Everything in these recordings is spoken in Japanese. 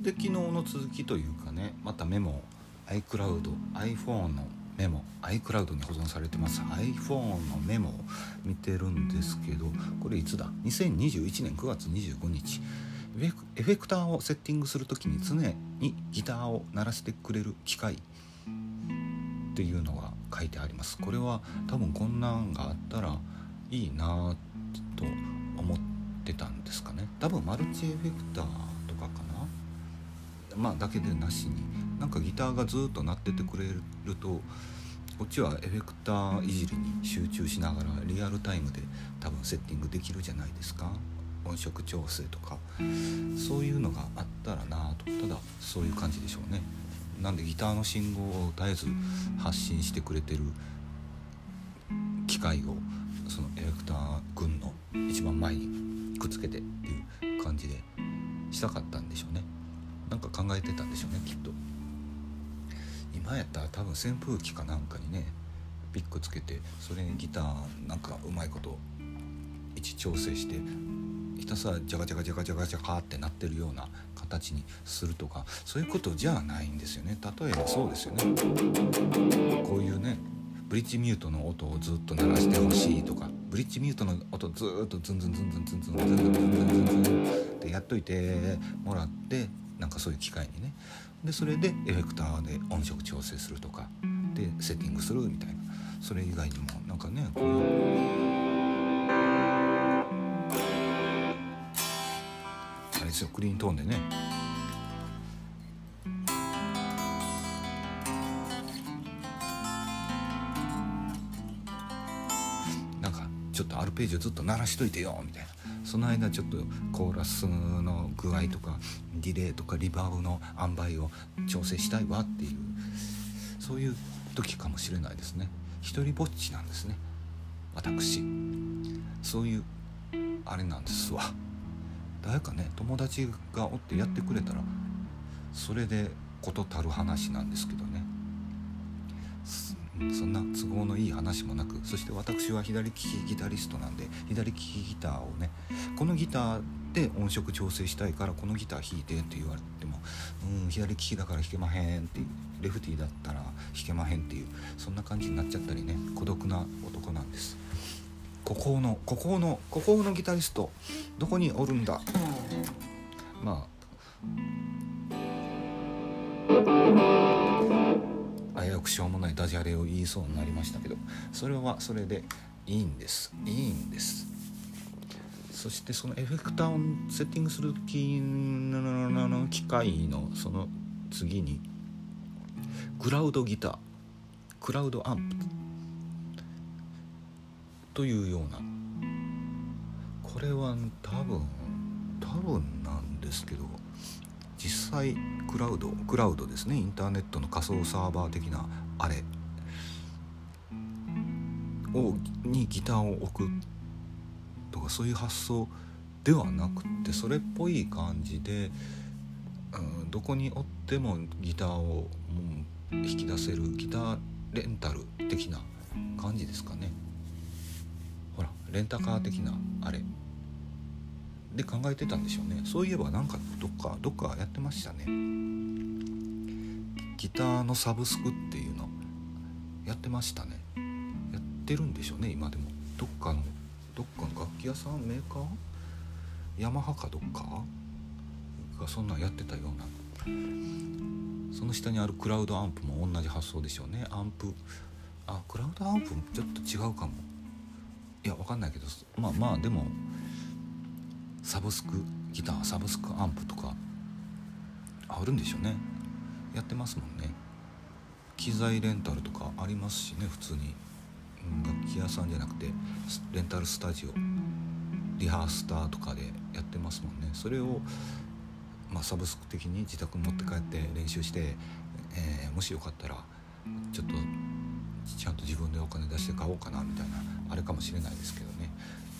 で昨日の続きというかねまたメモ iCloud iPhone のメモ iCloud に保存されてます。iPhone のメモを見てるんですけどこれいつだ？2021年9月25日エフェクターをセッティングする時に常にギターを鳴らしてくれる機械。っていうのが書いてあります。これは多分こんなんがあったらいいなと思ってたんですかね。多分マルチエフェクターまあだけでなしになんかギターがずっと鳴っててくれるとこっちはエフェクターいじりに集中しながらリアルタイムで多分セッティングできるじゃないですか。音色調整とか。そういうのがあったらなと。ただそういう感じでしょうね。なんでギターの信号を絶えず発信してくれてる機械をそのエフェクター群の一番前にくっつけてっていう感じでしたかったんでしょうね。考えてたんでしょうねきっと。今やったら多分扇風機かなんかにねピックつけてそれにギターなんかうまいこと位置調整してひたすらジャガジャガジャガジャガジャガってなってるような形にするとかそういうことじゃないんですよね。例えばそうですよね。こういうねブリッジミュートの音をずっと鳴らしてほしいとかブリッジミュートの音ずっとズンズンズンズンズンズンズンズンズンズンズンってやっといてもらってなんかそういう機械にね。でそれでエフェクターで音色調整するとか。でセッティングするみたいな。それ以外にもなんかねこう。あれですよクリーントーンでね。なんかちょっとアルペジオずっと鳴らしといてよみたいな。その間ちょっとコーラスの具合とかディレイとかリバーブの塩梅を調整したいわっていうそういう時かもしれないですね。一人ぼっちなんですね。私。そういうあれなんですわ。誰かね友達がおってやってくれたらそれで事足る話なんですけどね。そんな都合のいい話もなくそして私は左利きギタリストなんで左利きギターをねこのギターで音色調整したいからこのギター弾いてって言われてもうん左利きだから弾けまへんってレフティーだったら弾けまへんっていうそんな感じになっちゃったりね孤独な男なんです。孤高の孤高の孤高のギタリストどこにおるんだ？まあ危うくしょうもないダジャレを言いそうになりましたけどそれはそれでいいんです。いいんです。そしてそのエフェクターをセッティングする機の機械のその次にクラウドギター。クラウドアンプというような。これは多分多分なんですけど実際クラウドクラウドですね。インターネットの仮想サーバー的なあれをにギターを置くとかそういう発想ではなくってそれっぽい感じで、うん、どこにおってもギターを、う、引き出せるギターレンタル的な感じですかね。ほらレンタカー的なあれ。で考えてたんでしょうね。そういえばなんかどっかどっかやってましたね。ギターのサブスクっていうのやってましたね。やってるんでしょうね今でも。どっかのどっかの楽器屋さんメーカー？ヤマハかどっか？がそんなんやってたような。その下にあるクラウドアンプも同じ発想でしょうね。アンプあクラウドアンプちょっと違うかも。いやわかんないけどまあまあでもサブスクギターサブスクアンプとかあるんでしょうね。やってますもんね。機材レンタルとかありますしね普通に。楽器屋さんじゃなくてレンタルスタジオ。リハースターとかでやってますもんね。それを、まあ、サブスク的に自宅持って帰って練習して、えー、もしよかったらちょっとちゃんと自分でお金出して買おうかなみたいなあれかもしれないですけど。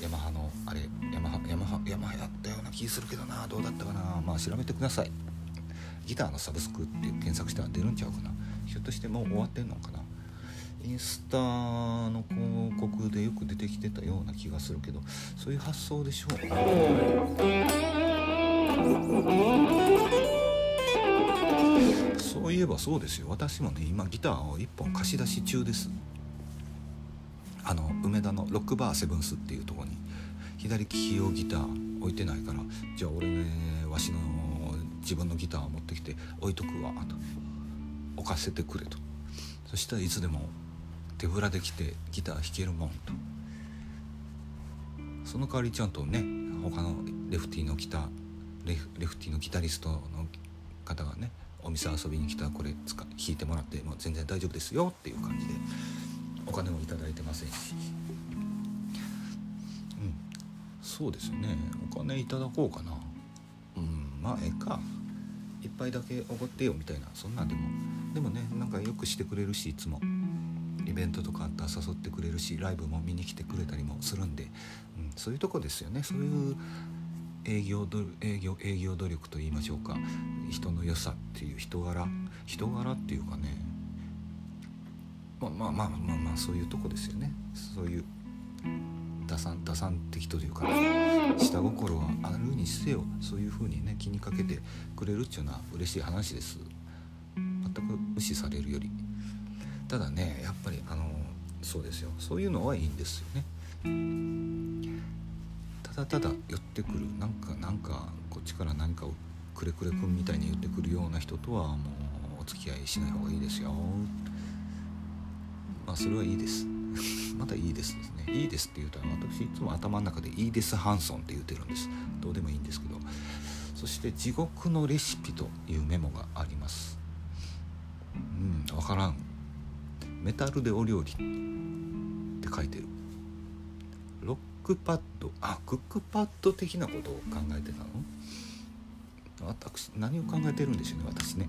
ヤマハのあれヤマハヤマハヤマハやったような気するけどな。どうだったかな。まあ調べてください。ギターのサブスクって検索したら出るんちゃうかな。ひょっとしてもう終わってんのかな。インスタの広告でよく出てきてたような気がするけどそういう発想でしょう。そういえばそうですよ。私もね今ギターを1本貸し出し中です。あの梅田のロックバーセブンスっていうとこに左利き用ギター置いてないからじゃあ俺ねわしの自分のギターを持ってきて置いとくわと。置かせてくれと。そしたらいつでも手ぶらで来てギター弾けるもんと。その代わりちゃんとね他のレフティのギターレフレフティーのギタリストの方がねお店遊びに来たらこれ弾いてもらってもう全然大丈夫ですよっていう感じでお金も頂いてませんし。うん。そうですよね。お金いただこうかな。うん。まあええか。一杯だけおごってよみたいな。そんなんでも。でもねなんかよくしてくれるしいつも。イベントとかあったら誘ってくれるしライブも見に来てくれたりもするんで、うん、そういうとこですよね。そういう営業営業営業努力と言いましょうか。人の良さっていう人柄。人柄っていうかね。まあまあまあまあまあそういうとこですよね。そういう打算打算的というか下心はあるにせよそういう風にね気にかけてくれるっていうのは嬉しい話です。全く無視されるより。ただねやっぱりあのそうですよ。そういうのはいいんですよね。ただただ寄ってくるなんかなんかこっちから何かをくれくれくんみたいに言ってくるような人とはもうお付き合いしない方がいいですよ。まあそれはいいです。またいいですですね。いいですって言うと私いつも頭の中でいいですハンソンって言ってるんです。どうでもいいんですけど。そして地獄のレシピというメモがあります。うん分からん。メタルでお料理って書いてる。ロックパッド。あクックパッド的なことを考えてたの？私何を考えてるんでしょうね私ね。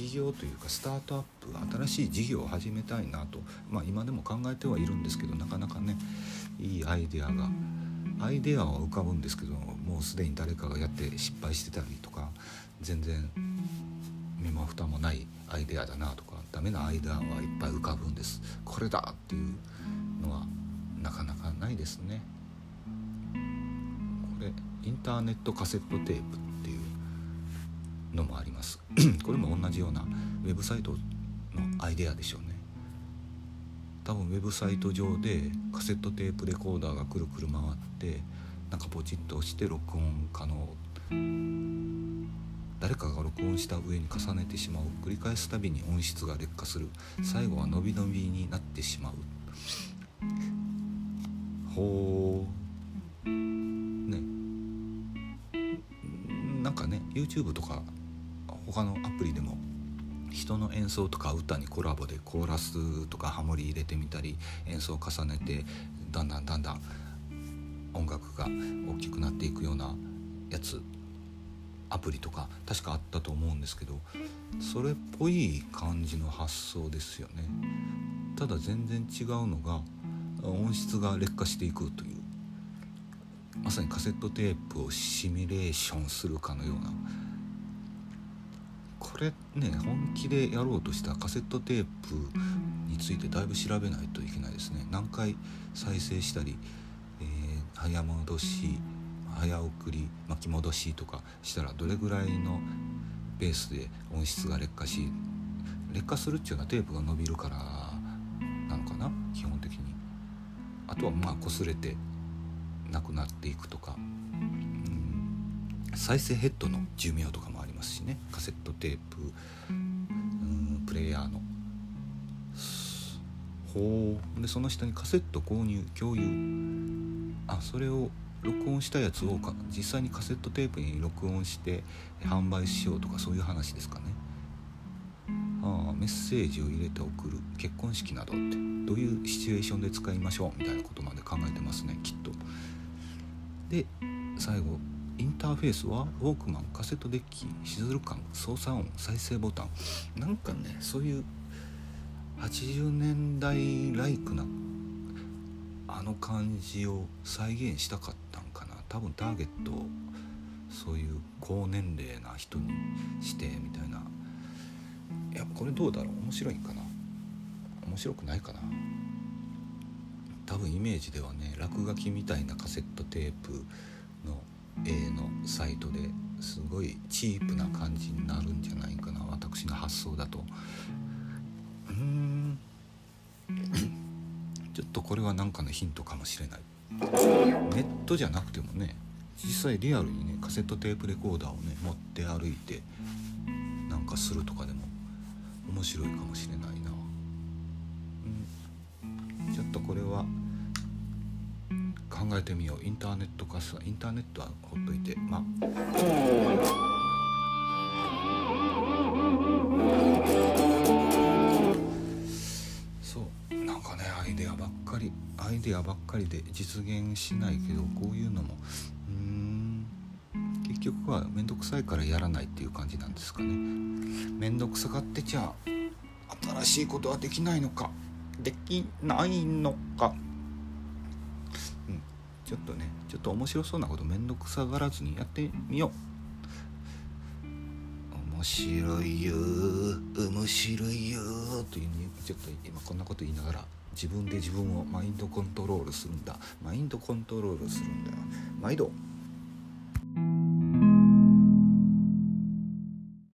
ね企業というかスタートアップ新しい事業を始めたいなとまあ今でも考えてはいるんですけどなかなかねいいアイデアがアイデアは浮かぶんですけどもうすでに誰かがやって失敗してたりとか全然身も蓋もないアイデアだなとかダメなアイデアはいっぱい浮かぶんです。これだっていうのはなかなかないですね。これインターネットカセットテープ。のもあります。これも同じようなウェブサイトのアイデアでしょうね。多分ウェブサイト上でカセットテープレコーダーがくるくる回ってなんかポチッと押して録音可能。誰かが録音した上に重ねてしまう。繰り返すたびに音質が劣化する。最後は伸び伸びになってしまう。ほうね。なんかね YouTube とか他のアプリでも人の演奏とか歌にコラボでコーラスとかハモリ入れてみたり演奏を重ねてだんだんだんだん音楽が大きくなっていくようなやつアプリとか確かあったと思うんですけどそれっぽい感じの発想ですよね。ただ全然違うのが音質が劣化していくというまさにカセットテープをシミュレーションするかのようなこれね本気でやろうとしたカセットテープについてだいぶ調べないといけないですね。何回再生したり、えー、早戻し早送り巻き戻しとかしたらどれぐらいのペースで音質が劣化し劣化するっていうのはテープが伸びるからなのかな？基本的に。あとはまあ擦れてなくなっていくとか、うん、再生ヘッドの寿命とかもますしねカセットテープ、うん、プレイヤーの。ほう。でその下にカセット購入共有。あそれを録音したやつをか実際にカセットテープに録音して販売しようとかそういう話ですかね。ああメッセージを入れて送る。結婚式などって。どういうシチュエーションで使いましょうみたいなことまで考えてますねきっと。で最後インターフェースはウォークマンカセットデッキシズル感操作音再生ボタン。なんかねそういう80年代ライクなあの感じを再現したかったんかな。多分ターゲットをそういう高年齢な人にしてみたいな。いやこれどうだろう？面白いんかな？面白くないかな？多分イメージではね落書きみたいなカセットテープ A のサイトですごいチープな感じになるんじゃないかな私の発想だと。うーん。ちょっとこれは何かのヒントかもしれない。ネットじゃなくてもね実際リアルにねカセットテープレコーダーをね持って歩いてなんかするとかでも面白いかもしれないな、うん、ちょっとこれは考えてみよう。インターネット化すインターネットはほっといて。まあ。そう。なんかねアイデアばっかり。アイデアばっかりで実現しないけどこういうのも。うん。結局は面倒くさいからやらないっていう感じなんですかね。面倒くさがってちゃ新しいことはできないのか。できないのか。ちょっとねちょっと面白そうなこと面倒くさがらずにやってみよう。面白いよ面白いよというねちょっと今こんなこと言いながら自分で自分をマインドコントロールするんだ。マインドコントロールするんだよ。毎度。